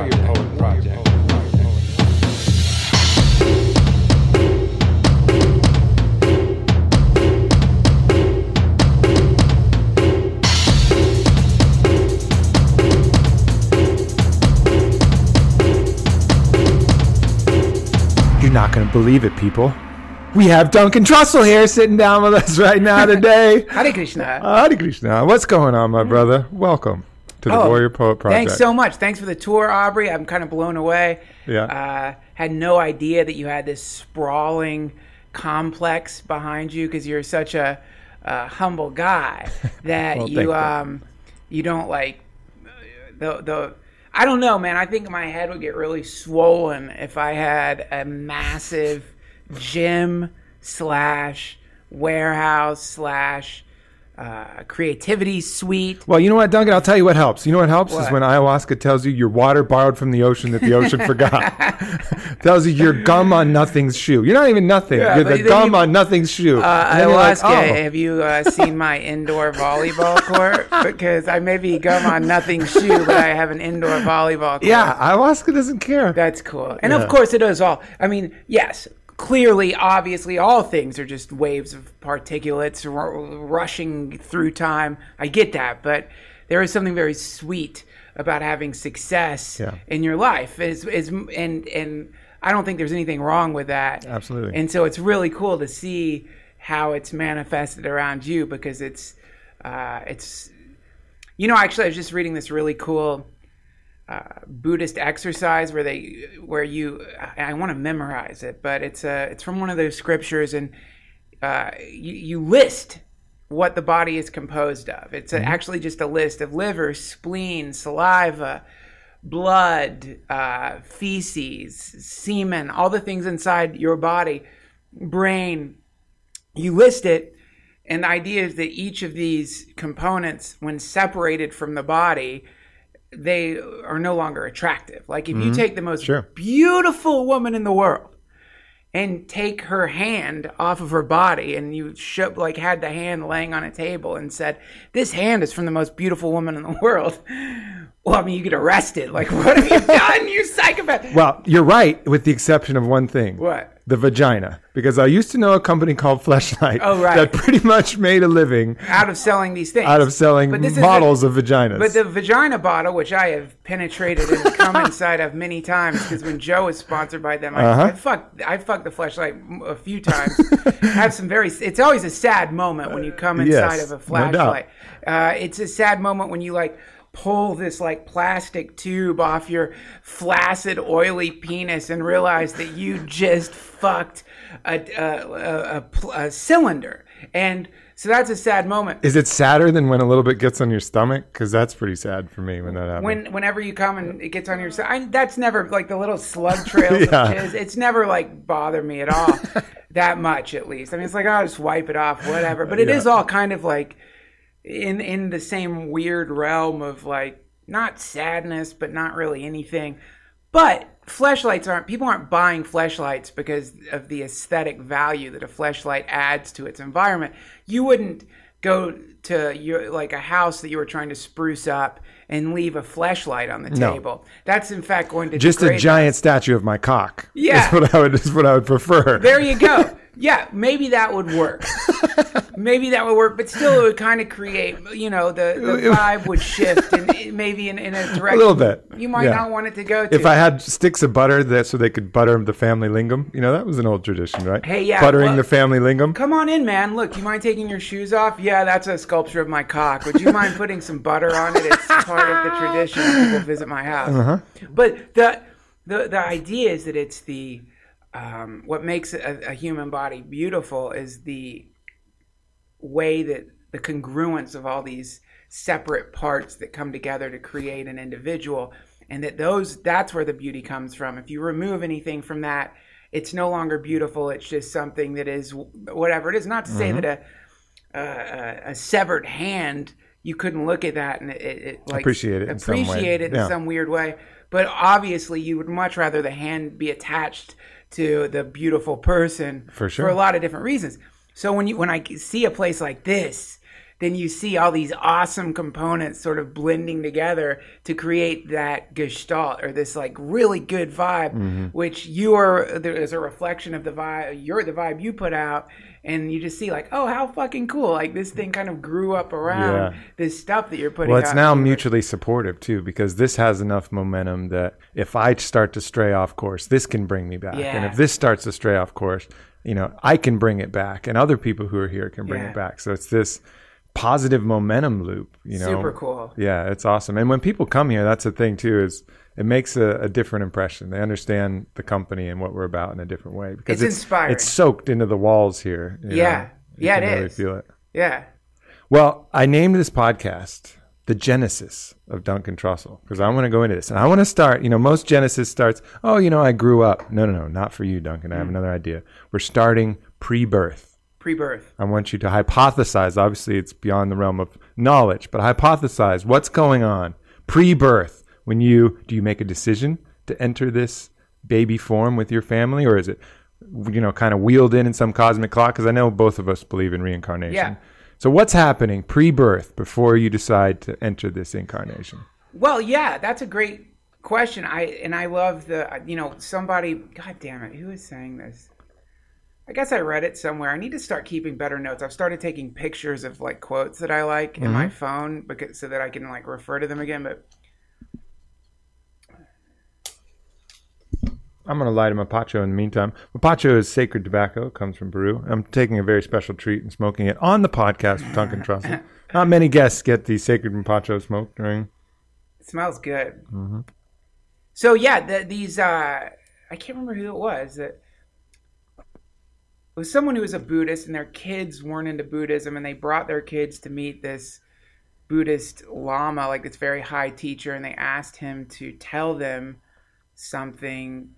Warrior Warrior Poet Project. You're not going to believe it, people. We have Duncan Trussell here sitting down with us right now today. Hare Krishna. Hare Krishna. What's going on, my brother? Welcome to the Oh, Warrior Poet Project. Thanks so much. Thanks for the tour, Aubrey. I'm kind of blown away. Yeah. Uh, had no idea that you had this sprawling complex behind you because you're such a, a humble guy that Well, you you. um you don't like the the. I don't know, man. I think my head would get really swollen if I had a massive gym slash warehouse slash uh, creativity suite. Well, you know what, Duncan? I'll tell you what helps. You know what helps is when ayahuasca tells you your water borrowed from the ocean that the ocean forgot. tells you your gum on nothing's shoe. You're not even nothing. Yeah, you're the gum you- on nothing's shoe. Uh, you're like, Ayahuasca, oh. have you uh, seen my indoor volleyball court? Because I may be gum on nothing shoe, but I have an indoor volleyball court. Yeah, ayahuasca doesn't care. That's cool. And Yeah. of course, it is all. I mean, yes, clearly, obviously, all things are just waves of particulates r- rushing through time. I get that. But there is something very sweet about having success Yeah. in your life. Is, is, and, and I don't think there's anything wrong with that. Absolutely. And so it's really cool to see how it's manifested around you because it's, uh, it's, you know, actually, I was just reading this really cool uh, Buddhist exercise where they where you I, I want to memorize it, but it's a it's from one of those scriptures, and uh, you, you list what the body is composed of. It's a, actually just a list of liver, spleen, saliva, blood, uh, feces, semen, all the things inside your body, brain. You list it, and the idea is that each of these components, when separated from the body, they are no longer attractive. Like if you mm-hmm. take the most Sure. beautiful woman in the world and take her hand off of her body and you show, like had the hand laying on a table and said, "This hand is from the most beautiful woman in the world." Well, I mean, you get arrested. Like, what have you done, you psychopath? Well, you're right, with the exception of one thing. What? The vagina. Because I used to know a company called Fleshlight Oh, right. that pretty much made a living Out of selling these things. out of selling is models the- of vaginas. But the vagina bottle, which I have penetrated and come inside of many times, because when Joe was sponsored by them, I, Uh-huh. I fucked I fucked the fleshlight a few times. have some very. It's always a sad moment when you come inside yes, of a no fleshlight. uh, it's a sad moment when you like pull this like plastic tube off your flaccid, oily penis and realize that you just fucked a, a, a, a, a cylinder. And so that's a sad moment. Is it sadder than when a little bit gets on your stomach? Because that's pretty sad for me when that happens. when whenever you come and it gets on your side, that's never like the little slug trails Yeah. It's never like bother me at all, that much at least. I mean, it's like oh, I'll just wipe it off, whatever. But it is Yeah. all kind of like in in the same weird realm of like not sadness, but not really anything. But fleshlights aren't people aren't buying fleshlights because of the aesthetic value that a fleshlight adds to its environment. You wouldn't go to your like a house that you were trying to spruce up and leave a fleshlight on the No. table. That's in fact going to Just a giant statue of my cock. Yeah. is what I would is what I would prefer. There you go. yeah, maybe that would work. maybe that would work, but still, it would kind of create, you know, the, the vibe would shift and maybe in, in a direction a little bit, you might yeah. not want it to go to. If I had sticks of butter that so they could butter the family lingam, you know that was an old tradition, right? Hey, yeah, buttering the family lingam. Come on in, man. Look, you mind taking your shoes off? Yeah, that's a sculpture of my cock. Would you mind putting some butter on it? It's part of the tradition people visit my house. Uh-huh. But the the the idea is that it's the um, what makes a, a human body beautiful is the way that the congruence of all these separate parts that come together to create an individual and that those that's where the beauty comes from if you remove anything from that it's no longer beautiful it's just something that is whatever it is not to say Mm-hmm. that a, a a severed hand you couldn't look at that and it, it like Appreciate it in some way. appreciate it in Yeah. some weird way but obviously you would much rather the hand be attached to the beautiful person For sure. for a lot of different reasons so when you when i see a place like this then you see all these awesome components sort of blending together to create that gestalt or this like really good vibe Mm-hmm. which you are there is a reflection of the vibe you're the vibe you put out and you just see like oh how fucking cool like this thing kind of grew up around Yeah. this stuff that you're putting Well, it's now the- mutually supportive too, because this has enough momentum that if I start to stray off course, this can bring me back, and if this starts to stray off course, you know, I can bring it back, and other people who are here can bring Yeah. it back. So it's this positive momentum loop. You know, Super cool. Yeah, it's awesome. And when people come here, that's the thing too is it makes a, a different impression. They understand the company and what we're about in a different way because It's inspiring. It's soaked into the walls here. you Yeah. Yeah, it really is. Feel it. yeah Well, I named this podcast the Genesis of Duncan Trussell because I want to go into this and I want to start. You know, most Genesis starts, oh, you know, I grew up. No, no, no, not for you, Duncan. I Mm. have another idea. We're starting pre-birth. Pre-birth I want you to hypothesize. Obviously, it's beyond the realm of knowledge, but hypothesize what's going on pre-birth when you do you make a decision to enter this baby form with your family, or is it you know kind of wheeled in in some cosmic clock? Because I know both of us believe in reincarnation. Yeah. So what's happening pre-birth before you decide to enter this incarnation? Well, yeah, that's a great question. I and I love the you know somebody. God damn it, who is saying this? I guess I read it somewhere. I need to start keeping better notes. I've started taking pictures of like quotes that I like in my phone because so that I can like refer to them again. But I'm going to light a mapacho in the meantime. Mapacho is sacred tobacco. It comes from Peru. I'm taking a very special treat and smoking it on the podcast with Duncan Trussell. Not many guests get the sacred mapacho smoke during. it smells good. So yeah, the, these uh, I can't remember who it was. That was someone who was a Buddhist, and their kids weren't into Buddhism, and they brought their kids to meet this Buddhist Lama, like this very high teacher, and they asked him to tell them something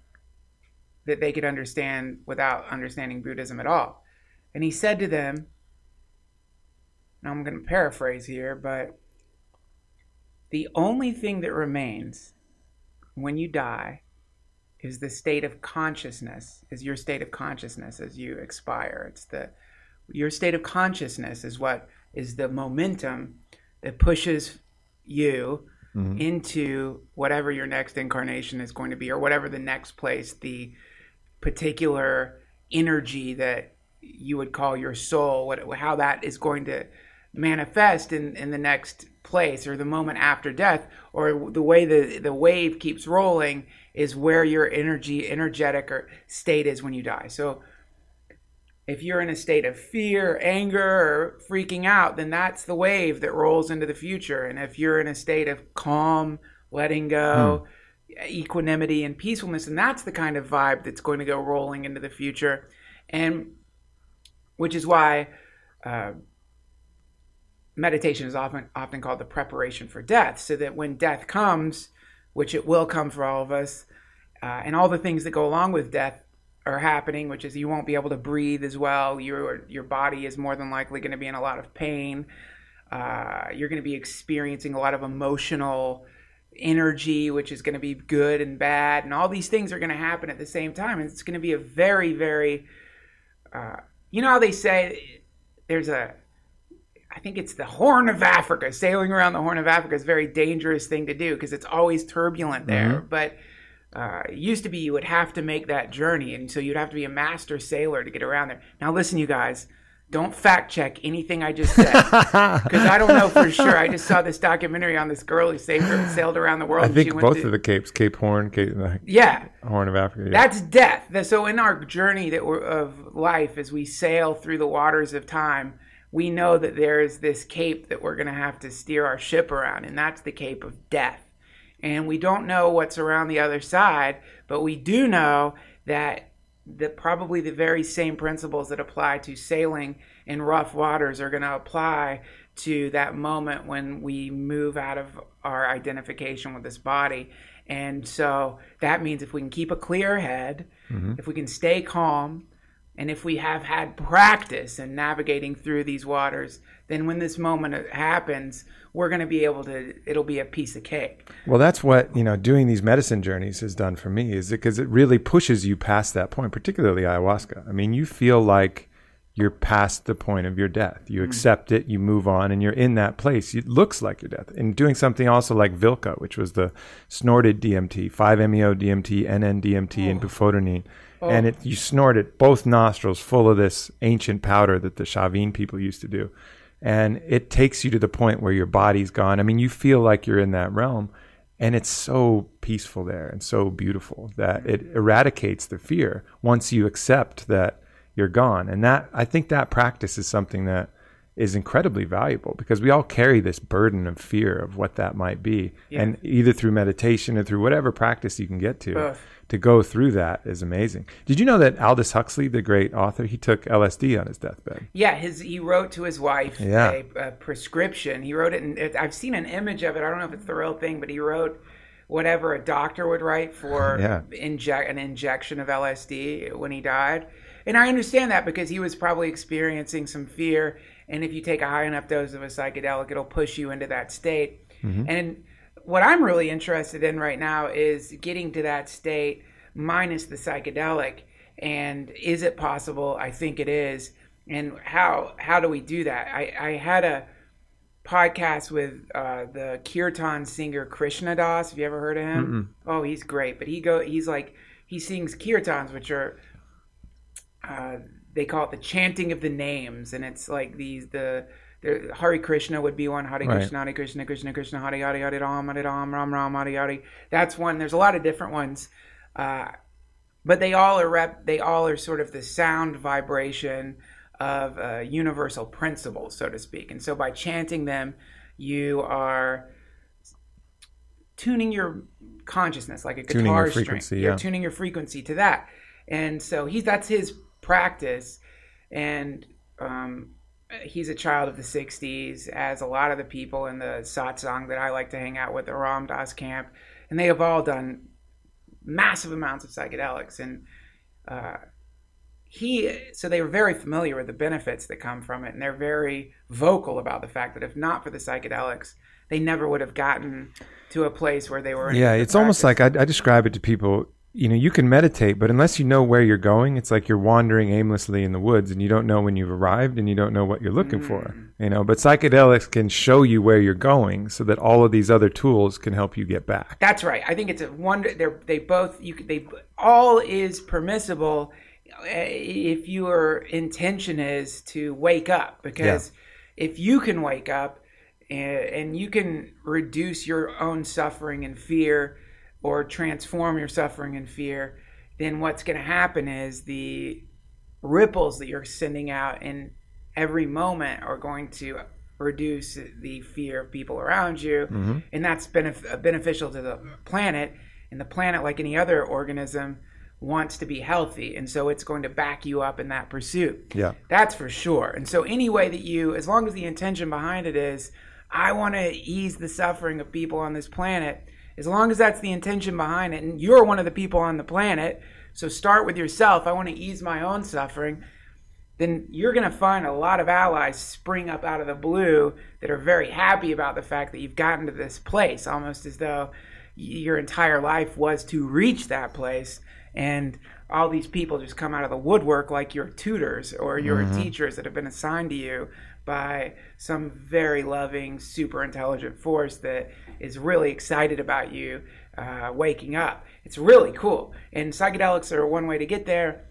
that they could understand without understanding Buddhism at all. And he said to them, and I'm going to paraphrase here, but the only thing that remains when you die is the state of consciousness, is your state of consciousness as you expire. It's the your state of consciousness is what is the momentum that pushes you mm-hmm. into whatever your next incarnation is going to be or whatever the next place the particular energy that you would call your soul what how that is going to manifest in in the next place or the moment after death or the way the the wave keeps rolling is where your energy energetic or state is when you die so if you're in a state of fear, anger, or freaking out, then that's the wave that rolls into the future. And if you're in a state of calm, letting go, equanimity, and peacefulness, and that's the kind of vibe that's going to go rolling into the future. And which is why uh, meditation is often often called the preparation for death, so that when death comes, which it will come for all of us, uh, and all the things that go along with death are happening, which is you won't be able to breathe as well. Your your body is more than likely going to be in a lot of pain. Uh, you're going to be experiencing a lot of emotional energy, which is going to be good and bad, and all these things are going to happen at the same time. And it's going to be a very, very, uh, you know how they say there's a, I think it's the Horn of Africa. Sailing around the Horn of Africa is a very dangerous thing to do because it's always turbulent there. But uh, it used to be you would have to make that journey, and so you'd have to be a master sailor to get around there. Now, listen, you guys, don't fact check anything I just said because I don't know for sure. I just saw this documentary on this girl who saved, sailed around the world. I and think both to- of the capes, Cape Horn, Cape yeah, Horn of Africa. Yeah. that's death. So in our journey that we're, of life, as we sail through the waters of time, we know that there is this cape that we're going to have to steer our ship around, and that's the cape of death. And we don't know what's around the other side, but we do know that that probably the very same principles that apply to sailing in rough waters are going to apply to that moment when we move out of our identification with this body. And so that means if we can keep a clear head, mm-hmm. if we can stay calm, and if we have had practice in navigating through these waters, then when this moment happens, we're going to be able to, it'll be a piece of cake. Well, that's what you know. Doing these medicine journeys has done for me is because it really pushes you past that point, particularly ayahuasca. I mean, you feel like you're past the point of your death. You mm. accept it, you move on, and you're in that place. It looks like your death. And doing something also like Vilca, which was the snorted DMT, 5-MeO DMT, NN-DMT, and oh. bufotenine. Oh. And it, you snort it both nostrils full of this ancient powder that the Chavin people used to do. And it takes you to the point where your body's gone. I mean, you feel like you're in that realm. And it's so peaceful there and so beautiful that it eradicates the fear once you accept that you're gone. And that I think that practice is something that is incredibly valuable because we all carry this burden of fear of what that might be. And either through meditation or through whatever practice you can get to, Both. To go through that is amazing. Did you know that Aldous Huxley, the great author, he took LSD on his deathbed? Yeah, his he wrote to his wife Yeah. a, a prescription. He wrote it, and I've seen an image of it. I don't know if it's the real thing, but he wrote whatever a doctor would write for Yeah. inject an injection of LSD when he died. And I understand that because he was probably experiencing some fear, and if you take a high enough dose of a psychedelic, it'll push you into that state. Mm-hmm. And what I'm really interested in right now is getting to that state minus the psychedelic. And is it possible? I think it is. And how how do we do that? I, I had a podcast with uh, the kirtan singer Krishna Das. Have you ever heard of him? Oh, he's great. But he go he's like he sings kirtans, which are uh, they call it the chanting of the names, and it's like these the. The Hare Krishna would be one. Hare Right. Krishna, Hare Krishna, Krishna Krishna, Hare Hare, Hare Ram, Hare Ram, Ram Ram, Hare Hare. That's one. There's a lot of different ones, uh, but they all are rep. They all are sort of the sound vibration of uh, universal principles, so to speak. And so by chanting them, you are tuning your consciousness like a Tuning your guitar string. frequency, You're tuning your frequency to that. And so he's that's his practice. And um, he's a child of the 60s, as a lot of the people in the satsang that I like to hang out with, the Ram Dass camp. And they have all done massive amounts of psychedelics. And uh, he, so they were very familiar with the benefits that come from it. And they're very vocal about the fact that if not for the psychedelics, they never would have gotten to a place where they were. Yeah, the it's almost like I, I describe it to people. You know, you can meditate, but unless you know where you're going, it's like you're wandering aimlessly in the woods and you don't know when you've arrived and you don't know what you're looking for. You know, but psychedelics can show you where you're going so that all of these other tools can help you get back. That's right. I think it's a wonder. They're they both you they all is permissible uh, if your intention is to wake up because if you can wake up and, and you can reduce your own suffering and fear or transform your suffering and fear, then what's going to happen is the ripples that you're sending out in every moment are going to reduce the fear of people around you. Mm-hmm. And that's benef- uh, beneficial to the planet and the planet like any other organism wants to be healthy and so it's going to back you up in that pursuit. Yeah. that's for sure. And so any way that you as long as the intention behind it is i want to ease the suffering of people on this planet as long as that's the intention behind it and you're one of the people on the planet so start with yourself i want to ease my own suffering then you're going to find a lot of allies spring up out of the blue that are very happy about the fact that you've gotten to this place, almost as though your entire life was to reach that place. And all these people just come out of the woodwork like your tutors or your mm-hmm. teachers that have been assigned to you by some very loving, super intelligent force that is really excited about you uh, waking up. It's really cool. And psychedelics are one way to get there.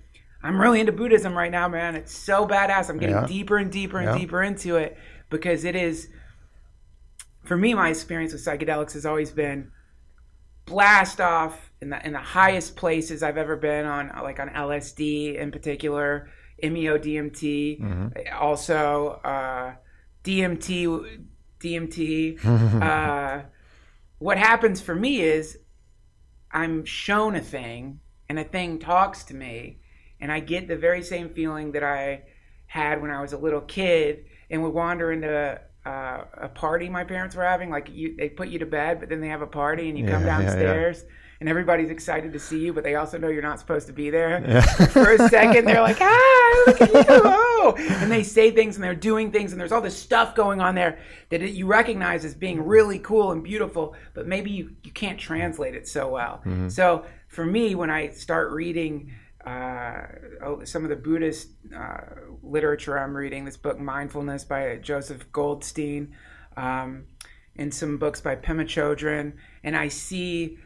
I'm really into Buddhism right now, man. It's so badass. I'm getting Yeah. deeper and deeper and Yeah. deeper into it because it is, for me, my experience with psychedelics has always been blast off in the in the highest places I've ever been on, like on LSD in particular, MEO DMT, also uh, DMT, DMT. uh, what happens for me is I'm shown a thing, and a thing talks to me, and I get the very same feeling that I had when I was a little kid and would wander into uh, a party my parents were having. Like you, they put you to bed, but then they have a party, and you come downstairs. yeah, yeah. And everybody's excited to see you, but they also know you're not supposed to be there. For a second, they're like, "Ah, look at you!" Oh. And they say things, and they're doing things, and there's all this stuff going on there that it, you recognize as being really cool and beautiful, but maybe you, you can't translate it so well. So for me, when I start reading uh, oh, some of the Buddhist uh, literature I'm reading, this book Mindfulness by Joseph Goldstein, um, and some books by Pema Chodron, and I see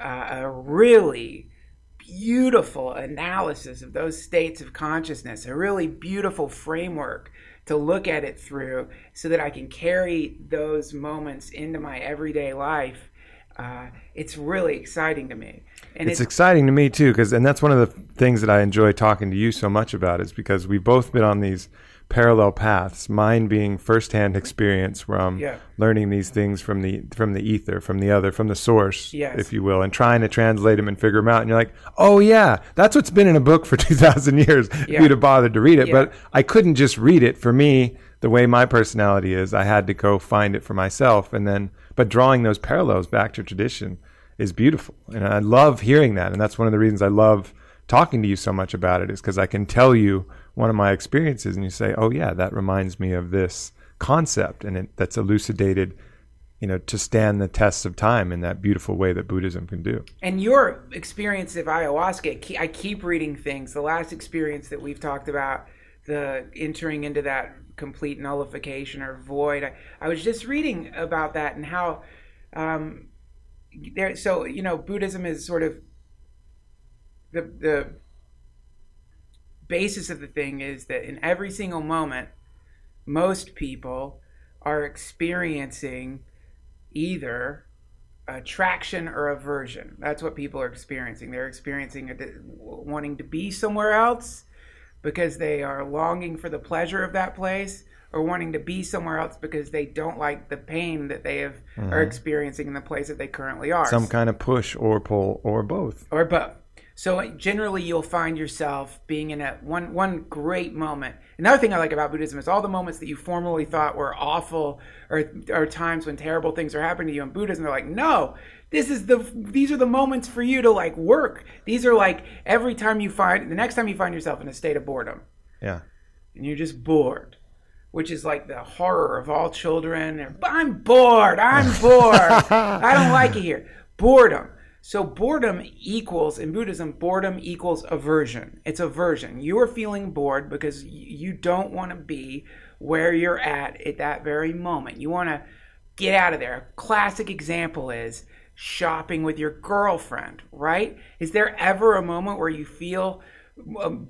uh, a really beautiful analysis of those states of consciousness, a really beautiful framework to look at it through so that I can carry those moments into my everyday life. Uh, it's really exciting to me. And it's exciting to me too because and that's one of the things that i enjoy talking to you so much about is because we've both been on these parallel paths mine being firsthand experience from Yeah. learning these things from the from the ether from the other from the source Yes. if you will and trying to translate them and figure them out. And you're like oh yeah that's what's been in a book for 2000 years if you'd have bothered to read it. Yeah. but i couldn't just read it for me the way my personality is. I had to go find it for myself. And then but drawing those parallels back to tradition is beautiful. And i love hearing that. And that's one of the reasons i love talking to you so much about it is because i can tell you one of my experiences and you say oh yeah that reminds me of this concept and it, that's elucidated you know to stand the tests of time in that beautiful way that buddhism can do And your experience of ayahuasca, I keep reading things. The last experience that we've talked about, the entering into that complete nullification or void, I, I was just reading about that and how um, there. So you know, Buddhism is sort of the the basis of the thing is that in every single moment, most people are experiencing either attraction or aversion. That's what people are experiencing. They're experiencing a, wanting to be somewhere else because they are longing for the pleasure of that place or wanting to be somewhere else because they don't like the pain that they have are mm-hmm. experiencing in the place that they currently are some kind of push or pull or both or both. So generally, you'll find yourself being in a one one great moment. Another thing I like about Buddhism is all the moments that you formerly thought were awful, or or times when terrible things are happening to you. In Buddhism, they're like, no, this is the these are the moments for you to like work. These are like every time you find the next time you find yourself in a state of boredom, yeah and you're just bored, which is like the horror of all children. I'm bored. I'm bored. I don't like it here. Boredom. So boredom equals in Buddhism, boredom equals aversion. It's aversion. You are feeling bored because you don't want to be where you're at at that very moment. You want to get out of there. A classic example is shopping with your girlfriend, right? Is there ever a moment where you feel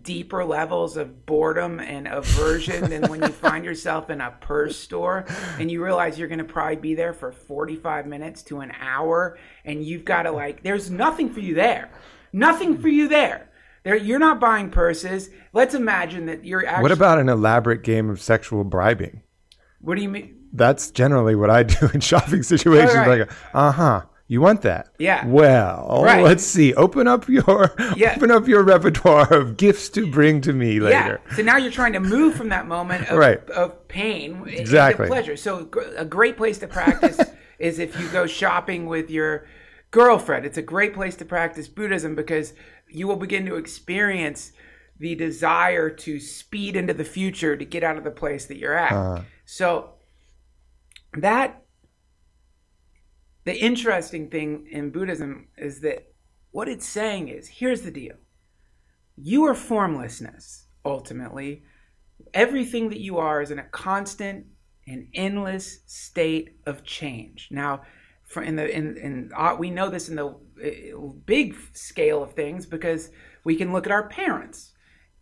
deeper levels of boredom and aversion than when you find yourself in a purse store and you realize you're going to probably be there for 45 minutes to an hour and you've got to like there's nothing for you there. Nothing for you there. There you're not buying purses. Let's imagine that you're actually what about an elaborate game of sexual bribing? What do you mean? That's generally what I do in shopping situations. Right, right. Like, uh huh, you want that? Yeah. Well, Right. let's see. Open up your Yeah. open up your repertoire of gifts to bring to me later. Yeah. So now you're trying to move from that moment of, Right. of pain Exactly. into pleasure. So a great place to practice is if you go shopping with your girlfriend. It's a great place to practice Buddhism because you will begin to experience the desire to speed into the future to get out of the place that you're at. Uh-huh. So that the interesting thing in Buddhism is that what it's saying is here's the deal. You are formlessness, ultimately. Everything that you are is in a constant and endless state of change. Now, for in the in in uh, we know this in the uh, big scale of things because we can look at our parents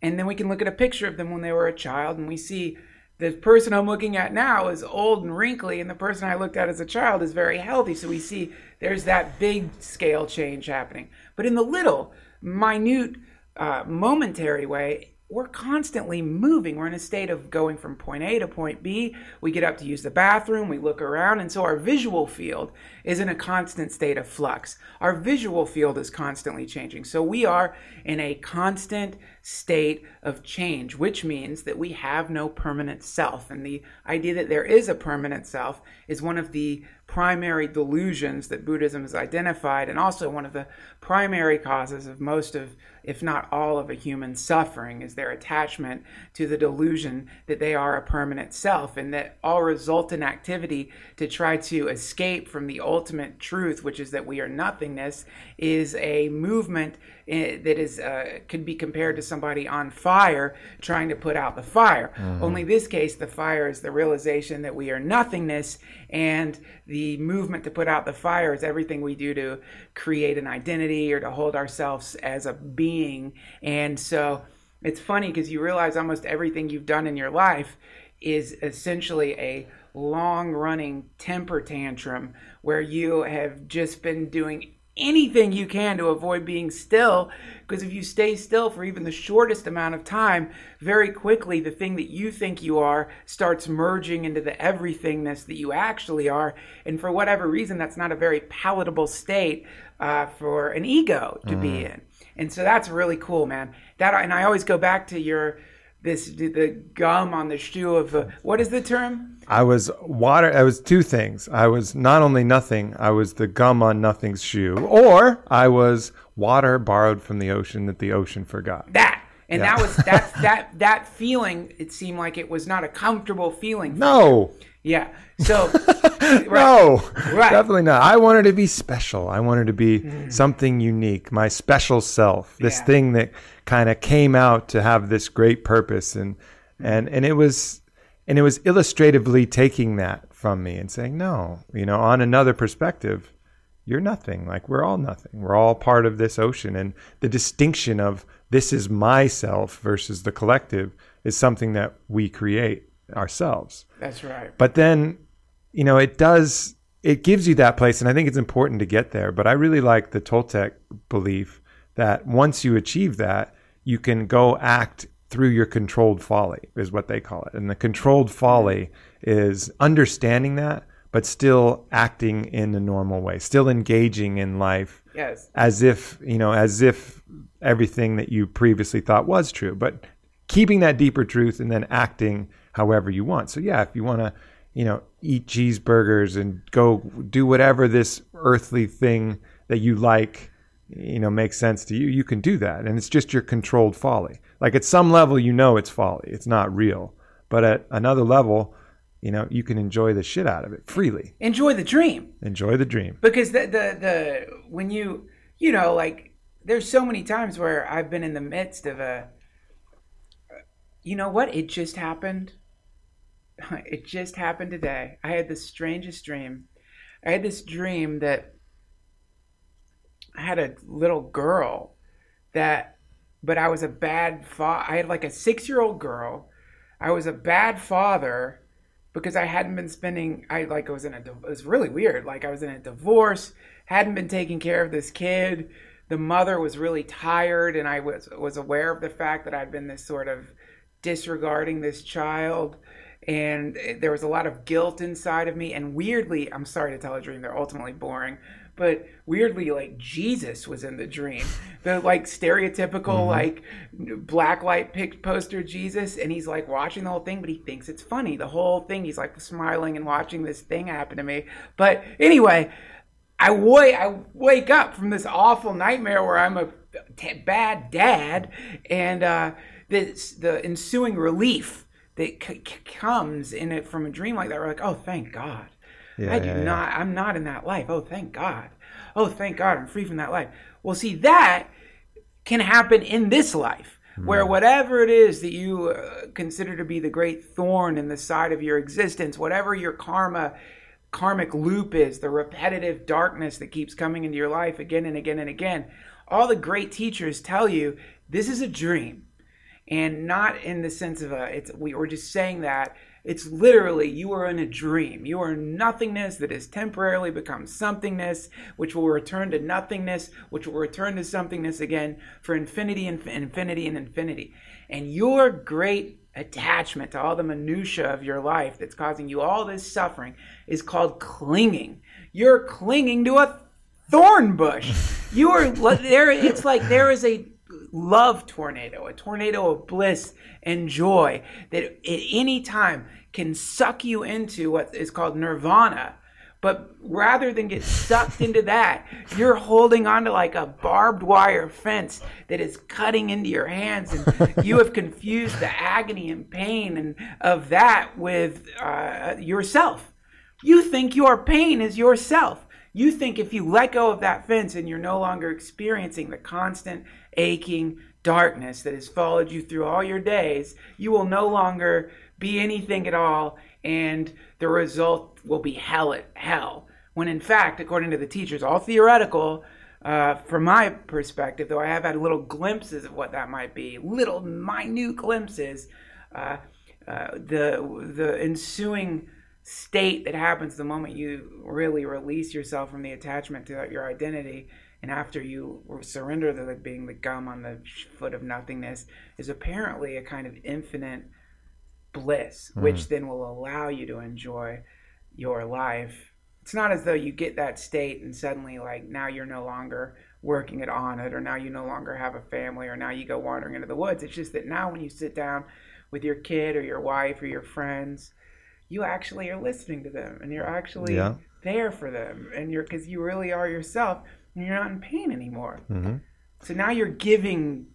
and then we can look at a picture of them when they were a child and we see the person I'm looking at now is old and wrinkly, and the person I looked at as a child is very healthy. So we see there's that big scale change happening. But in the little, minute, uh, momentary way, we're constantly moving. We're in a state of going from point A to point B. We get up to use the bathroom, we look around, and so our visual field is in a constant state of flux. Our visual field is constantly changing. So we are in a constant state of change, which means that we have no permanent self. And the idea that there is a permanent self is one of the primary delusions that Buddhism has identified, and also one of the primary causes of most of, if not all, of a human suffering is their attachment to the delusion that they are a permanent self, and that all resultant activity to try to escape from the ultimate truth, which is that we are nothingness, is a movement that is uh, could be compared to somebody on fire trying to put out the fire. Only this case, the fire is the realization that we are nothingness, and the movement to put out the fire is everything we do to create an identity or to hold ourselves as a being. And so it's funny because you realize almost everything you've done in your life is essentially a long running temper tantrum where you have just been doing anything you can to avoid being still because if you stay still for even the shortest amount of time very quickly the thing that you think you are starts merging into the everythingness that you actually are. And for whatever reason that's not a very palatable state uh, for an ego to be in. And so that's really cool man. That and i always go back to your this the gum on the shoe of what is the term I was water. I was two things. I was not only nothing. I was the gum on nothing's shoe, or I was water borrowed from the ocean that the ocean forgot. that and Yeah. that was that that that feeling it seemed like it was not a comfortable feeling No, yeah so no, Right. definitely not. I wanted to be special. I wanted to be mm-hmm. something unique, my special self. This Yeah. thing that kind of came out to have this great purpose, and mm-hmm. and and it was and it was illustratively taking that from me and saying, no, you know, on another perspective, you're nothing. Like we're all nothing. We're all part of this ocean, and the distinction of this is myself versus the collective is something that we create ourselves. That's right. But then you know it does it gives you that place and i think it's important to get there but i really like the toltec belief that once you achieve that you can go act through your controlled folly is what they call it. And the controlled folly is understanding that but still acting in a normal way still engaging in life yes. As if you know as if everything that you previously thought was true but keeping that deeper truth and then acting however you want. So yeah if you want to you know eat cheeseburgers and go do whatever this earthly thing that you like you know makes sense to you you can do that. And it's just your controlled folly. Like at some level you know it's folly. It's not real. But at another level you know you can enjoy the shit out of it freely. Enjoy the dream. Enjoy the dream. Because the the the when you you know like there's so many times where I've been in the midst of a you know what? It just happened. It just happened today. I had the strangest dream. I had this dream that I had a little girl that but I was a bad fa- I had like a 6-year-old girl. I was a bad father because I hadn't been spending I like I was in a it was really weird like I was in a divorce hadn't been taking care of this kid the mother was really tired and I was was aware of the fact that I'd been this sort of disregarding this child and eh, there was a lot of guilt inside of me and weirdly I'm sorry to tell a dream they're ultimately boring but weirdly like Jesus was in the dream the like stereotypical like black light pic poster Jesus and he's like watching the whole thing but he thinks it's funny the whole thing he's like smiling and watching this thing happen to me but anyway I wake I wake up from this awful nightmare where I'm a t- bad dad, and uh, this the ensuing relief that c- c- comes in it from a dream like that. We're like, oh, thank God. Yeah, I do yeah, yeah. not. I'm not in that life. Oh, thank God. Oh, thank God. I'm free from that life. Well, see that can happen in this life where whatever it is that you uh, consider to be the great thorn in the side of your existence whatever your karma karmic loop is, the repetitive darkness that keeps coming into your life again and again and again. All the great teachers tell you this is a dream. And not in the sense of a it's we were just saying that it's literally you are in a dream. You are nothingness that has temporarily become somethingness, which will return to nothingness, which will return to somethingness again for infinity and infinity and infinity. And your great attachment to all the minutia of your life that's causing you all this suffering is called clinging. You're clinging to a thorn bush. You are there. It's like there is a love tornado, a tornado of bliss and joy that at any time can suck you into what is called nirvana. But rather than get sucked into that, you're holding onto like a barbed wire fence that is cutting into your hands, and you have confused the agony and pain and of that with uh, yourself. You think your pain is yourself. You think if you let go of that fence and you're no longer experiencing the constant aching darkness that has followed you through all your days, you will no longer be anything at all, and the result will be hell at hell. When in fact, according to the teachers, all theoretical, uh, from my perspective, though I have had little glimpses of what that might be, little minute glimpses, uh, uh, the the ensuing state that happens the moment you really release yourself from the attachment to your identity and after you surrender to being the gum on the foot of nothingness is apparently a kind of infinite bliss Hmm. which then will allow you to enjoy your life it's not as though you get that state and suddenly like now you're no longer working it on it or now you no longer have a family or now you go wandering into the woods it's just that now when you sit down with your kid or your wife or your friends you actually are listening to them and you're actually Yeah. there for them and you're because you really are yourself and you're not in pain anymore Mm-hmm. so now you're giving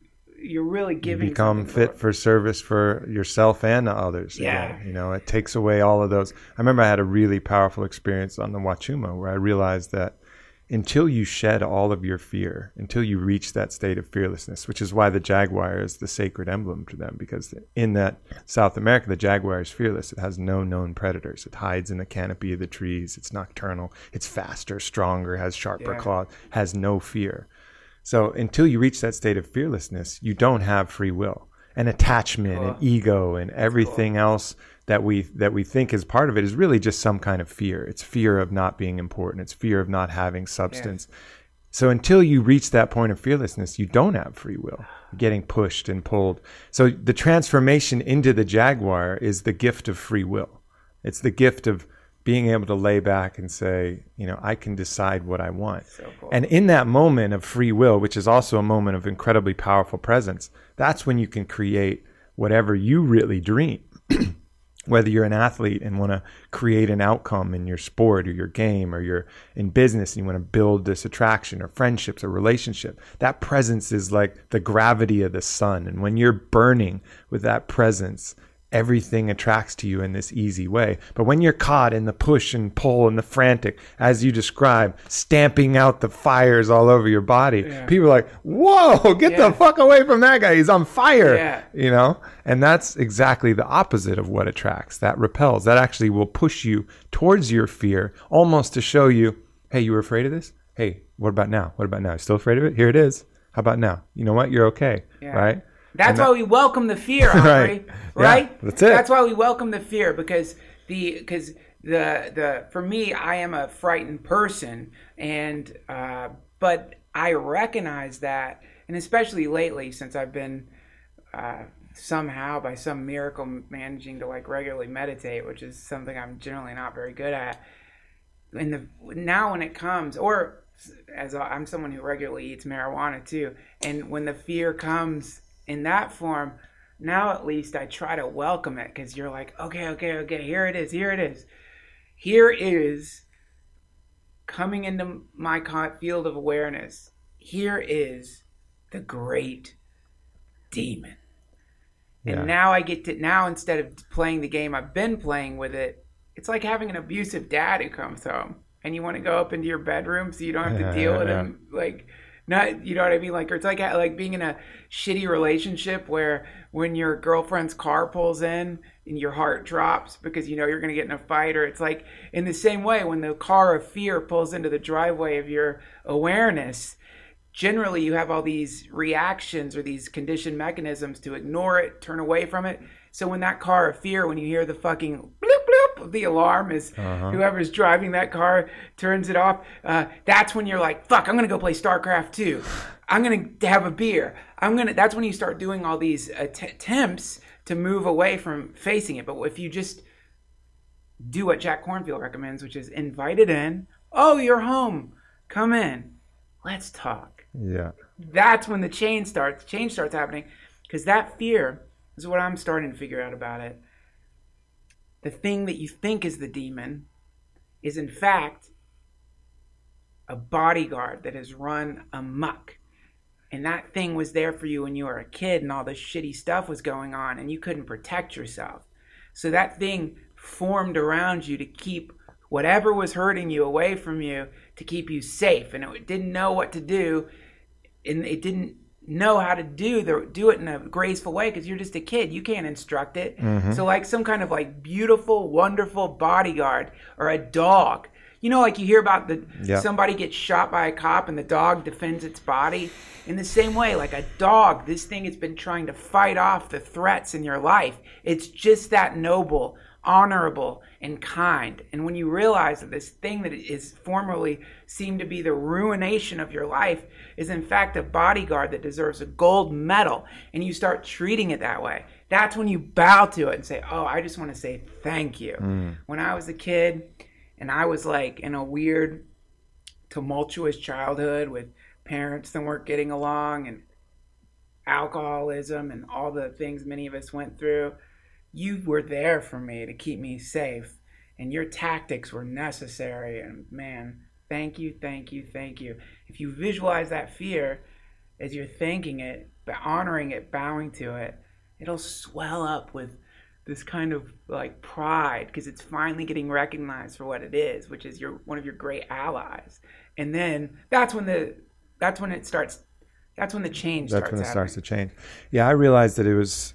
you're really You giving become fit for- for service for yourself and others. Yeah. again. You know, it takes away all of those. I remember I had a really powerful experience on the Wachuma where I realized that until you shed all of your fear, until you reach that state of fearlessness, which is why the jaguar is the sacred emblem to them, because in that South America, the jaguar is fearless. It has no known predators. It hides in the canopy of the trees. It's nocturnal. It's faster, stronger, has sharper Yeah. claws, has no fear. So until you reach that state of fearlessness, you don't have free will. And attachment and ego and everything else that we that we think is part of it is really just some kind of fear. It's fear of not being important. It's fear of not having substance. So until you reach that point of fearlessness, you don't have free will. You're getting pushed and pulled. So the transformation into the jaguar is the gift of free will. It's the gift of being able to lay back and say, you know, I can decide what I want. cool. And in that moment of free will, which is also a moment of incredibly powerful presence, that's when you can create whatever you really dream. Whether you're an athlete and want to create an outcome in your sport or your game, or you're in business and you want to build this attraction or friendships or relationship, that presence is like the gravity of the sun. And when you're burning with that presence, everything attracts to you in this easy way. But when you're caught in the push and pull and the frantic, as you describe, stamping out the fires all over your body, people are like, whoa, get Yeah. the fuck away from that guy. He's on fire. Yeah. You know? And that's exactly the opposite of what attracts. That repels. That actually will push you towards your fear almost to show you, hey, you were afraid of this? Hey, what about now? What about now? You still afraid of it? Here it is. How about now? You know what? You're okay. Yeah. Right? That's And why we welcome the fear, Aubrey. Right. right? Yeah, that's it. That's why we welcome the fear because the because the the for me, I am a frightened person, and uh, but I recognize that, and especially lately since I've been uh, somehow by some miracle managing to like regularly meditate, which is something I'm generally not very good at. And the now when it comes, or as I- I'm someone who regularly eats marijuana too, and when the fear comes in that form, now at least I try to welcome it because you're like, okay, okay, okay, here it is, here it is, here is coming into my field of awareness. Here is the great demon. And Yeah. now I get to now instead of playing the game I've been playing with it, it's like having an abusive dad who comes home and you want to go up into your bedroom so you don't have to deal with him like not you know what I mean? Like it's like like being in a shitty relationship where when your girlfriend's car pulls in and your heart drops because you know you're to get in a fight or it's like in the same way when the car of fear pulls into the driveway of your awareness generally you have all these reactions or these conditioned mechanisms to ignore it turn away from it. So when that car of fear when you hear the fucking bloop the alarm is whoever's driving that car turns it off uh, that's when you're like fuck i'm going to go play starcraft 2 i'm going to have a beer i'm to that's when you start doing all these att- attempts to move away from facing it but if you just do what Jack Kornfield recommends, which is invite it in. Oh, you're home. Come in. Let's talk. Yeah. That's when the change starts. Change starts happening because that fear is what I'm starting to figure out about it. The thing that you think is the demon is in fact a bodyguard that has run amok. And that thing was there for you when you were a kid and all this shitty stuff was going on and you couldn't protect yourself. So that thing formed around you to keep whatever was hurting you away from you to keep you safe. And it didn't know what to do and it didn't know how to do the do it in a graceful way because you're just a kid. You can't instruct it. Mm-hmm. So like some kind of like beautiful, wonderful bodyguard or a dog. You know, like you hear about the Yeah. somebody gets shot by a cop and the dog defends its body. In the same way, like a dog, this thing has been trying to fight off the threats in your life. It's just that noble, honorable, and kind. And when you realize that this thing that is formerly seemed to be the ruination of your life is in fact a bodyguard that deserves a gold medal, and you start treating it that way, that's when you bow to it and say, Oh, I just want to say thank you. Mm. When I was a kid and I was like in a weird, tumultuous childhood with parents that weren't getting along and alcoholism and all the things many of us went through, you were there for me to keep me safe. And your tactics were necessary. And man, thank you, thank you, thank you. If you visualize that fear as you're thanking it, but honoring it, bowing to it, it'll swell up with this kind of like pride because it's finally getting recognized for what it is, which is your one of your great allies. And then that's when the that's when it starts. That's when the change That's starts. when it happening. starts to change. Yeah, I realized that it was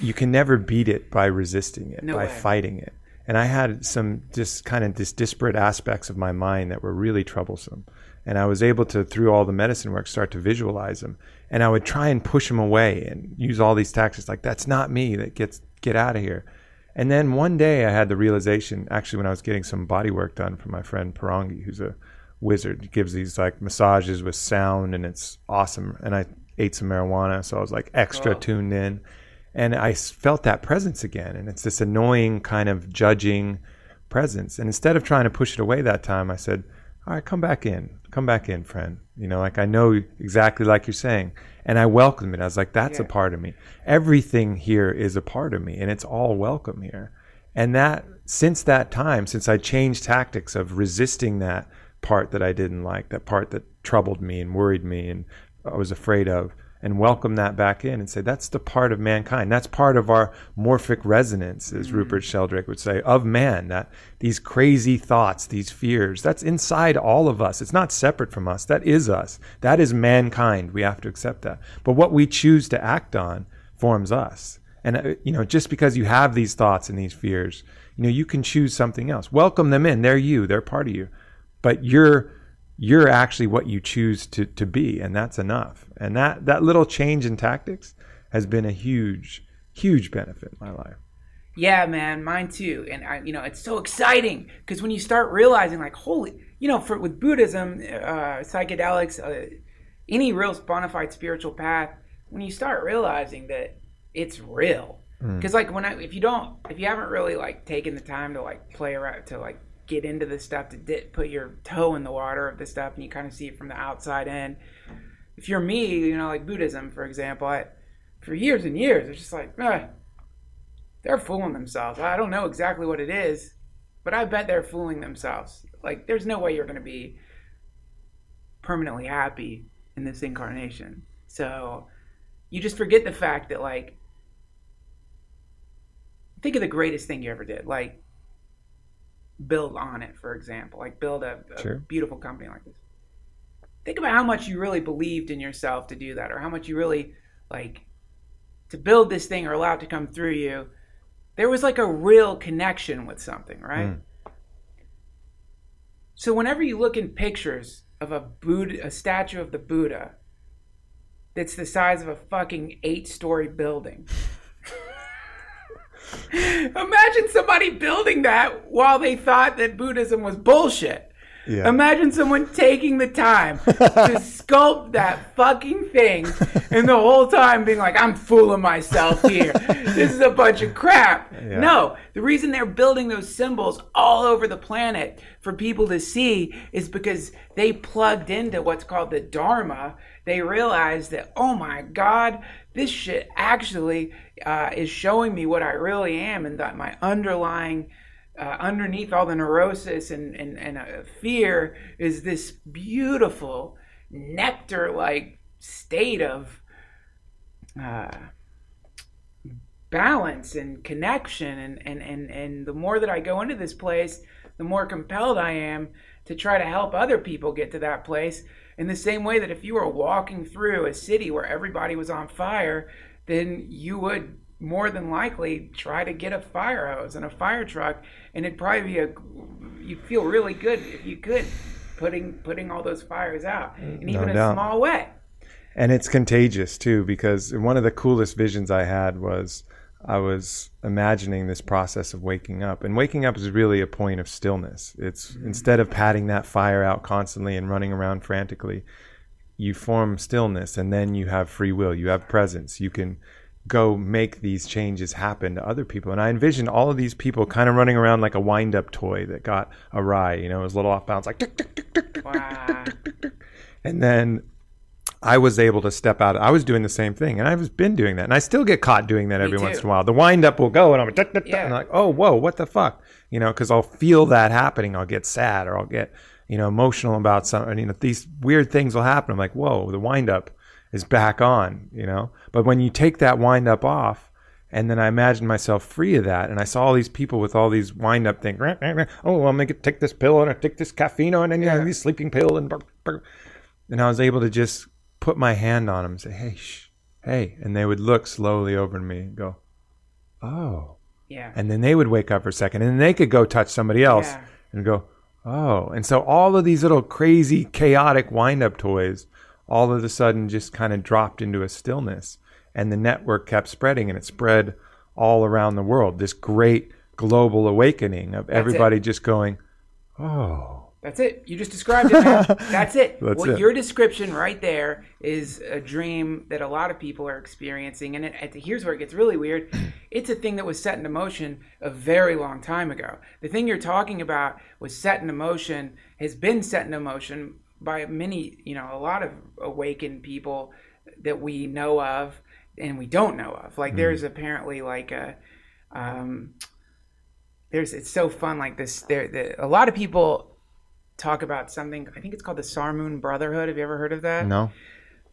you can never beat it by resisting it, No by way. fighting it. And I had some just kind of dis- disparate aspects of my mind that were really troublesome. And I was able to, through all the medicine work, start to visualize them. And I would try and push them away and use all these tactics like, that's not me, that gets, get out of here. And then one day I had the realization, actually, when I was getting some body work done from my friend Parangi, who's a wizard. He gives these like massages with sound and it's awesome. And I ate some marijuana, so I was like extra Cool. tuned in. And I felt that presence again. And it's this annoying kind of judging presence. And instead of trying to push it away that time, I said, All right, come back in. Come back in, friend. You know, like I know exactly like you're saying. And I welcomed it. I was like, That's a part of me. Everything here is a part of me, and it's all welcome here. And that, since that time, since I changed tactics of resisting that part that I didn't like, that part that troubled me and worried me and I was afraid of, and welcome that back in and say, that's the part of mankind. That's part of our morphic resonance, as Rupert Sheldrake would say, of man, that these crazy thoughts, these fears, that's inside all of us. It's not separate from us. That is us. That is mankind. We have to accept that. But what we choose to act on forms us. And uh, you know, just because you have these thoughts and these fears, you know, you can choose something else. Welcome them in. They're you. They're part of you. But you're you're actually what you choose to to be, and that's enough. And that that little change in tactics has been a huge huge benefit in my life. Yeah, man, mine too. And I, you know, it's so exciting because when you start realizing, like, holy, you know, for with Buddhism, uh, psychedelics, uh, any real bona fide spiritual path, when you start realizing that it's real, because like when I, if you don't, if you haven't really like taken the time to like play around to like get into this stuff to dip, put your toe in the water of this stuff, and you kind of see it from the outside in. If you're me, you know, like Buddhism, for example, I, for years and years, it's just like, ah, they're fooling themselves. I don't know exactly what it is, but I bet they're fooling themselves. Like, there's no way you're going to be permanently happy in this incarnation. So you just forget the fact that, like, think of the greatest thing you ever did. Like, build on it, for example. Like, build a, a Sure. beautiful company like this. Think about how much you really believed in yourself to do that, or how much you really, like, to build this thing or allow it to come through you There was like a real connection with something, right? Hmm. So whenever you look in pictures of a Buddha, a statue of the Buddha, that's the size of a fucking eight-story building. Imagine somebody building that while they thought that Buddhism was bullshit. Yeah. Imagine someone taking the time to sculpt that fucking thing and the whole time being like, I'm fooling myself here. This is a bunch of crap. Yeah. No, the reason they're building those symbols all over the planet for people to see is because they plugged into what's called the Dharma. They realized that, oh my God, this shit actually uh, is showing me what I really am and that my underlying uh, underneath all the neurosis and, and, and uh, fear is this beautiful nectar like state of uh, balance and connection and, and, and, and the more that I go into this place the more compelled I am to try to help other people get to that place. In the same way that if you were walking through a city where everybody was on fire then you would more than likely try to get a fire hose and a fire truck and it'd probably be a you'd feel really good if you could putting putting all those fires out in mm, even a small way. And it's contagious too because one of the coolest visions i had was i was imagining this process of waking up and waking up is really a point of stillness. It's mm-hmm. instead of patting that fire out constantly and running around frantically you form stillness and then you have free will you have presence you can go make these changes happen to other people and i envisioned all of these people kind of running around like a wind-up toy that got awry you know it was a little off balance like tick, tick, tick, tick, tick, wow. and then I was able to step out. I was doing the same thing, and I've been doing that, and I still get caught doing that every too. once in a while. The wind up will go, and I'm Yeah. and I'm like, oh, whoa, what the fuck, you know? Because I'll feel that happening. I'll get sad, or I'll get you know emotional about something. You know, these weird things will happen. I'm like, whoa, the wind up is back on, you know. But when you take that wind up off. And then I imagined myself free of that, and I saw all these people with all these wind up things. Oh, I'm gonna get, take this pill and I take this caffeine on and then you know, these sleeping pill and, brr, brr. and I was able to just put my hand on them and say, "Hey, shh, hey," and they would look slowly over to me and go, "Oh," yeah and then they would wake up for a second, and then they could go touch somebody else Yeah. and go, "Oh," and so all of these little crazy, chaotic wind-up toys, all of a sudden, just kind of dropped into a stillness, and the network kept spreading, and it spread all around the world. This great global awakening of everybody just going, "Oh." That's it. You just described it, man. That's it. That's what it. your description right there is a dream that a lot of people are experiencing, and it, it, here's where it gets really weird. It's a thing that was set into motion a very long time ago. The thing you're talking about was set into motion, has been set into motion by many, you know, a lot of awakened people that we know of and we don't know of. Like there's apparently like a. Um, there's it's so fun like this there the, a lot of people talk about something i think it's called the Sarmoung Brotherhood have you ever heard of that No.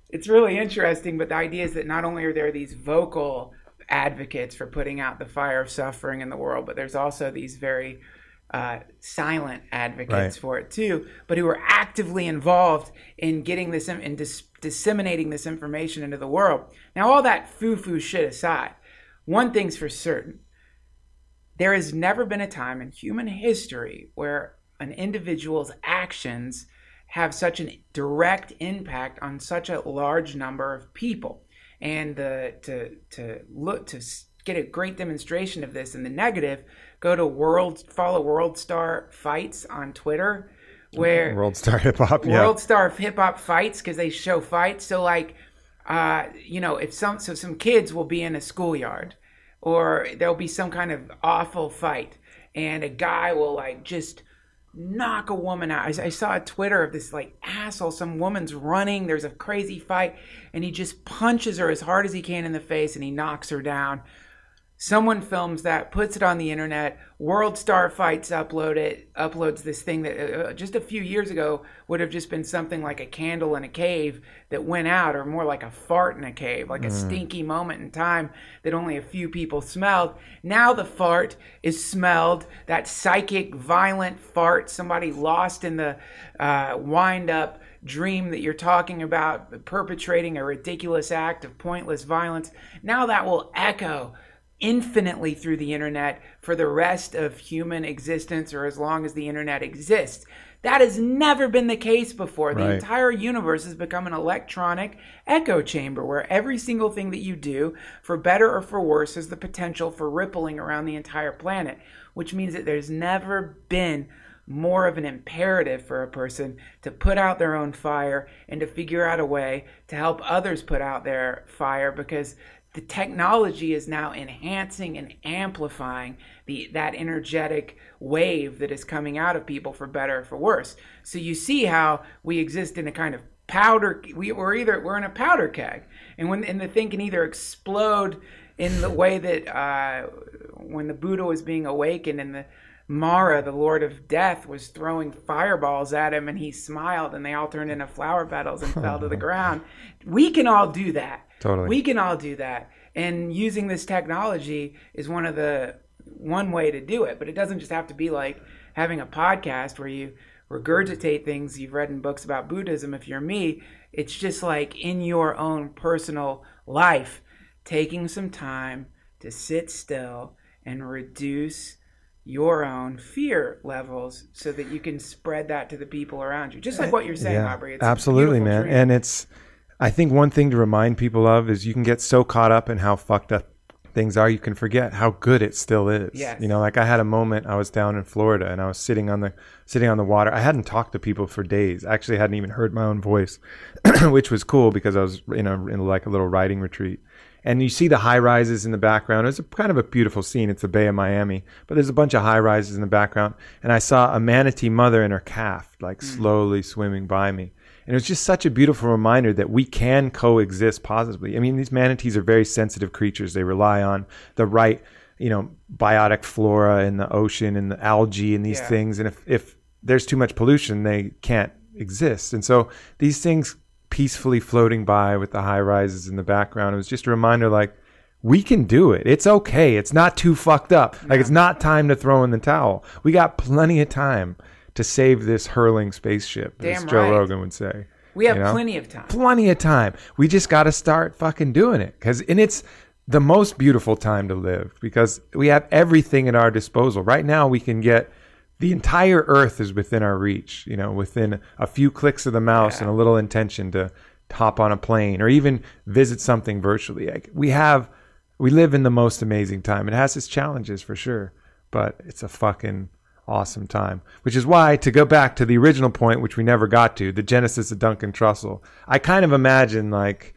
it's really interesting but the idea is that not only are there these vocal advocates for putting out the fire of suffering in the world but there's also these very uh, silent advocates Right. for it too but who are actively involved in getting this in- dis- disseminating this information into the world now all that foo-foo shit aside one thing's for certain there has never been a time in human history where an individual's actions have such a direct impact on such a large number of people. And the, to to look to get a great demonstration of this in the negative, go to world follow World Star Fights on Twitter, where World Star Hip Hop. Yeah. World Star Hip Hop fights because they show fights. So like, uh, you know, if some so some kids will be in a schoolyard, or there'll be some kind of awful fight, and a guy will like just knock a woman out. I, I saw a Twitter of this like asshole. Some woman's running. There's a crazy fight, and he just punches her as hard as he can in the face, and he knocks her down. Someone films that, puts it on the internet. World Star Fights upload it, uploads this thing that uh, just a few years ago would have just been something like a candle in a cave that went out, or more like a fart in a cave, like a stinky moment in time that only a few people smelled. Now the fart is smelled, that psychic, violent fart, somebody lost in the uh, wind up dream that you're talking about, perpetrating a ridiculous act of pointless violence. Now that will echo infinitely through the internet for the rest of human existence or as long as the internet exists. That has never been the case before. The Right. entire universe has become an electronic echo chamber where every single thing that you do, for better or for worse, has the potential for rippling around the entire planet, which means that there's never been more of an imperative for a person to put out their own fire and to figure out a way to help others put out their fire because the technology is now enhancing and amplifying the that energetic wave that is coming out of people for better or for worse. So you see how we exist in a kind of powder we, we're either we're in a powder keg and when and the thing can either explode in the way that uh, when the Buddha was being awakened and the Mara, the Lord of Death, was throwing fireballs at him, and he smiled, and they all turned into flower petals and fell to the ground. We can all do that. Totally. We can all do that, and using this technology is one of the one way to do it. But it doesn't just have to be like having a podcast where you regurgitate things you've read in books about Buddhism. If you're me, it's just like in your own personal life, taking some time to sit still and reduce your own fear levels so that you can spread that to the people around you. Just like eh, what you're saying, Aubrey. It's absolutely, man. dream. And it's, I think one thing to remind people of is you can get so caught up in how fucked up things are, you can forget how good it still is. Yes. You know, like I had a moment. I was down in Florida and I was sitting on the sitting on the water. I hadn't talked to people for days. I actually hadn't even heard my own voice, which was cool because I was in a in like a little writing retreat. And you see the high rises in the background. It's a kind of a beautiful scene. It's the Bay of Miami, but there's a bunch of high rises in the background. And I saw a manatee mother and her calf like mm. slowly swimming by me. And it was just such a beautiful reminder that we can coexist positively. I mean, these manatees are very sensitive creatures. They rely on the right, you know, biotic flora in the ocean and the algae and these Yeah. things. And if, if there's too much pollution, they can't exist. And so these things peacefully floating by with the high rises in the background, it was just a reminder like, we can do it. It's okay. It's not too fucked up. Like it's not time to throw in the towel. We got plenty of time to save this hurling spaceship, as Joe right. Rogan would say. we have you know? plenty of time. Plenty of time. We just got to start fucking doing it. Cause, and it's the most beautiful time to live because we have everything at our disposal. Right now, we can get the entire earth is within our reach, you know, within a few clicks of the mouse and a little intention to hop on a plane or even visit something virtually. Like we have, we live in the most amazing time. It has its challenges for sure, but it's a fucking awesome time. Which is why, to go back to the original point, which we never got to, the genesis of Duncan Trussell, I kind of imagine like,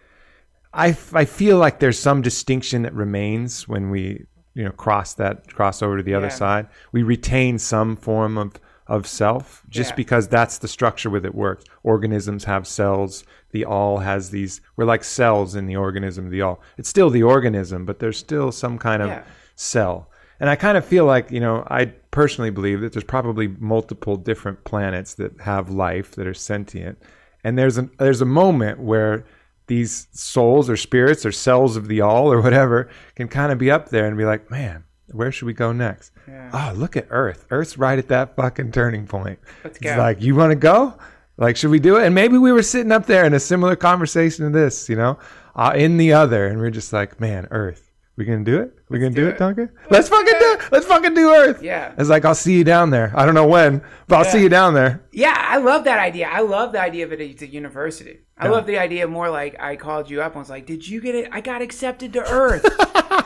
I, f- I feel like there's some distinction that remains when we you know cross that cross over to the other side. We retain some form of of self just Yeah. because that's the structure with it works. Organisms have cells. The all has these. We're like cells in the organism. The all. It's still the organism, but there's still some kind of Yeah. cell. And I kind of feel like, you know, I personally believe that there's probably multiple different planets that have life that are sentient. And there's a there's a moment where these souls or spirits or cells of the all or whatever can kind of be up there and be like, man, where should we go next? Oh, look at Earth. Earth's right at that fucking turning point. Let's It's go. like, you want to go? Like, should we do it? And maybe we were sitting up there in a similar conversation to this, you know, uh, in the other, and we're just like, man, Earth. We gonna do it? We gonna do, do it, it. Duncan? Let's fucking do it. Let's fucking do Earth. Yeah. It's like I'll see you down there. I don't know when, but I'll see you down there. Yeah, I love that idea. I love the idea of it as a university. I love the idea more like I called you up and was like, "Did you get it? I got accepted to Earth."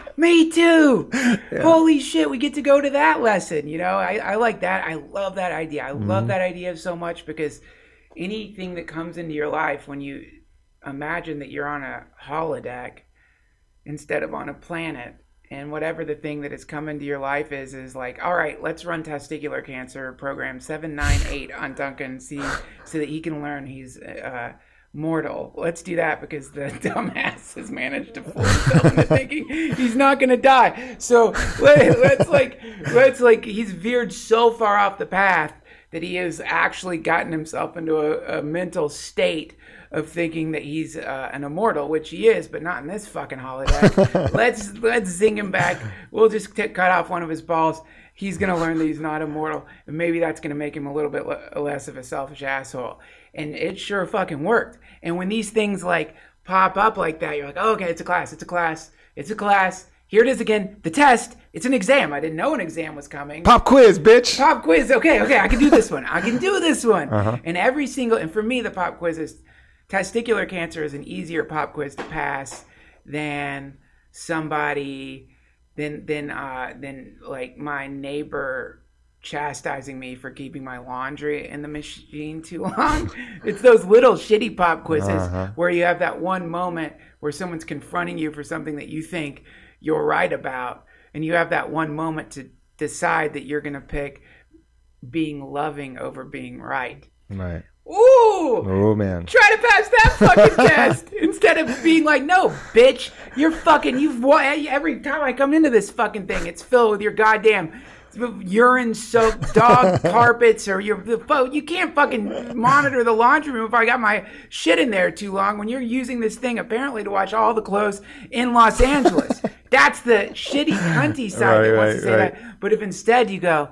Me too. Holy shit, we get to go to that lesson. You know, I, I like that. I love that idea. I Mm-hmm. love that idea so much because anything that comes into your life when you imagine that you're on a holodeck instead of on a planet. And whatever the thing that has come into your life is is like all right let's run testicular cancer program 798 on duncan see so that he can learn he's uh, mortal. Let's do that because the dumbass has managed to fool himself into thinking he's not going to die. So let, let's like let's like he's veered so far off the path that he has actually gotten himself into a, a mental state of thinking that he's uh, an immortal, which he is, but not in this fucking holodeck. let's let's zing him back. We'll just t- cut off one of his balls. He's gonna learn that he's not immortal, and maybe that's gonna make him a little bit le- less of a selfish asshole. And it sure fucking worked. And when these things like pop up like that, you're like, oh, okay, it's a class, it's a class, it's a class. here it is again. The test. It's an exam. I didn't know an exam was coming. Pop quiz, bitch. Pop quiz. Okay, okay, I can do this one. I can do this one. Uh-huh. And every single, and for me, the pop quiz is testicular cancer is an easier pop quiz to pass than somebody, than than uh, than like my neighbor chastising me for keeping my laundry in the machine too long. it's those little shitty pop quizzes Uh-huh. where you have that one moment where someone's confronting you for something that you think you're right about, and you have that one moment to decide that you're going to pick being loving over being right. Right. Ooh! Oh man. Try to pass that fucking test instead of being like, no, bitch, you're fucking, you've, every time I come into this fucking thing, it's filled with your goddamn urine soaked dog carpets or your, the fo- you can't fucking monitor the laundry room if I got my shit in there too long when you're using this thing apparently to wash all the clothes in Los Angeles. That's the shitty cunty side Right, that wants right, to say right. that. But if instead you go,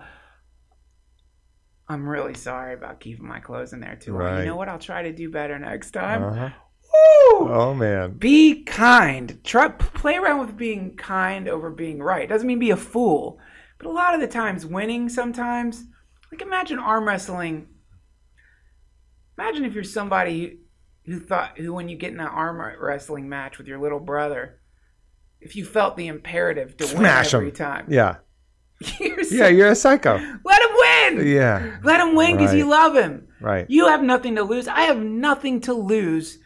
I'm really sorry about keeping my clothes in there too long. Right. You know what? I'll try to do better next time. Uh-huh. Woo! Oh man. Be kind. Try play around with being kind over being right. Doesn't mean be a fool, but a lot of the times winning sometimes. Like imagine arm wrestling. Imagine if you're somebody who, thought who when you get in an arm wrestling match with your little brother, if you felt the imperative to Smash win every him. time. Yeah. You're Yeah, you're a psycho. Win. Yeah. Let him win because you love him. Right. You have nothing to lose. I have nothing to lose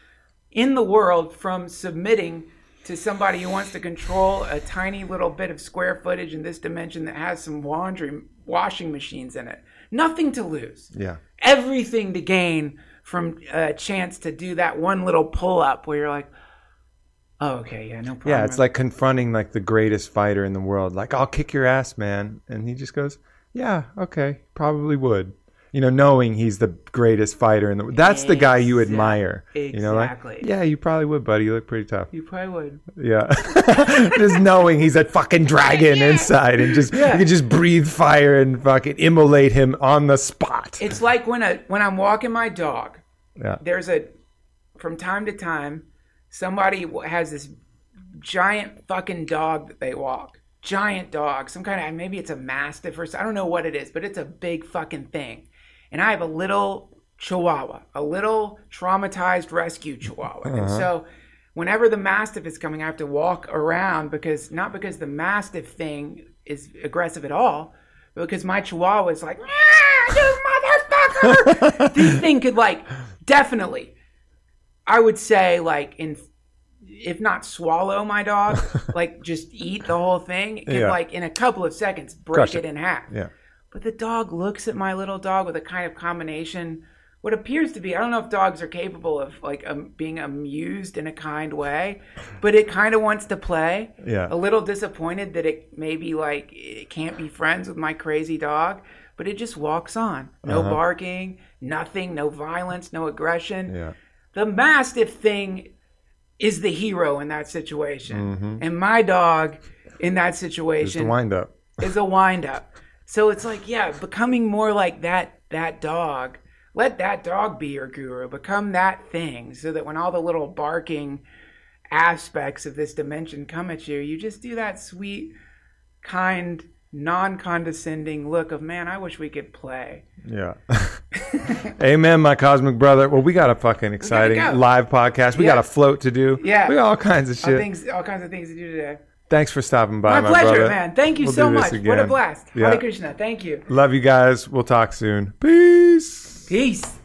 in the world from submitting to somebody who wants to control a tiny little bit of square footage in this dimension that has some laundry washing machines in it. Nothing to lose. Yeah. Everything to gain from a chance to do that one little pull up where you're like, oh, okay, yeah, no problem. Yeah, it's like confronting like the greatest fighter in the world. Like, I'll kick your ass, man. And he just goes, Yeah, okay, probably would. You know, knowing he's the greatest fighter in the That's the guy you Exact- admire. You know, like, exactly. yeah, you probably would, buddy. You look pretty tough. you probably would. Yeah. just knowing he's a fucking dragon inside and just Yeah. you can just breathe fire and fucking immolate him on the spot. It's like when a when I'm walking my dog. Yeah. there's a from time to time somebody w- has this giant fucking dog that they walk giant dog some kind of maybe it's a mastiff or i don't know what it is but it's a big fucking thing. And i have a little chihuahua a little traumatized rescue chihuahua. And so whenever the mastiff is coming i have to walk around because not because the mastiff thing is aggressive at all but because my chihuahua is like "Ah, you motherfucker! This thing could like definitely i would say like in if not swallow my dog like just eat the whole thing it Yeah. like in a couple of seconds break Crush it it. in half Yeah. but the dog looks at my little dog with a kind of combination what appears to be i don't know if dogs are capable of like um, being amused in a kind way but it kind of wants to play Yeah. a little disappointed that it maybe like it can't be friends with my crazy dog but it just walks on no Uh-huh. barking nothing no violence no aggression Yeah. the mastiff thing is the hero in that situation Mm-hmm. and my dog in that Just a situation wind up. is a wind up. So it's like, yeah, becoming more like that that dog. Let that dog be your guru. Become that thing so that when all the little barking aspects of this dimension come at you, you just do that sweet, kind, non-condescending look of, man, I wish we could play. Yeah. Amen, my cosmic brother. Well, we got a fucking exciting go. live podcast. We got a float to do. Yeah. We got all kinds of All shit. things all kinds of things to do today. Thanks for stopping by, My, my, pleasure, brother. man. Thank you We'll so much. What a blast. Yeah. Hare Krishna. Thank you. Love you guys. We'll talk soon. Peace. Peace.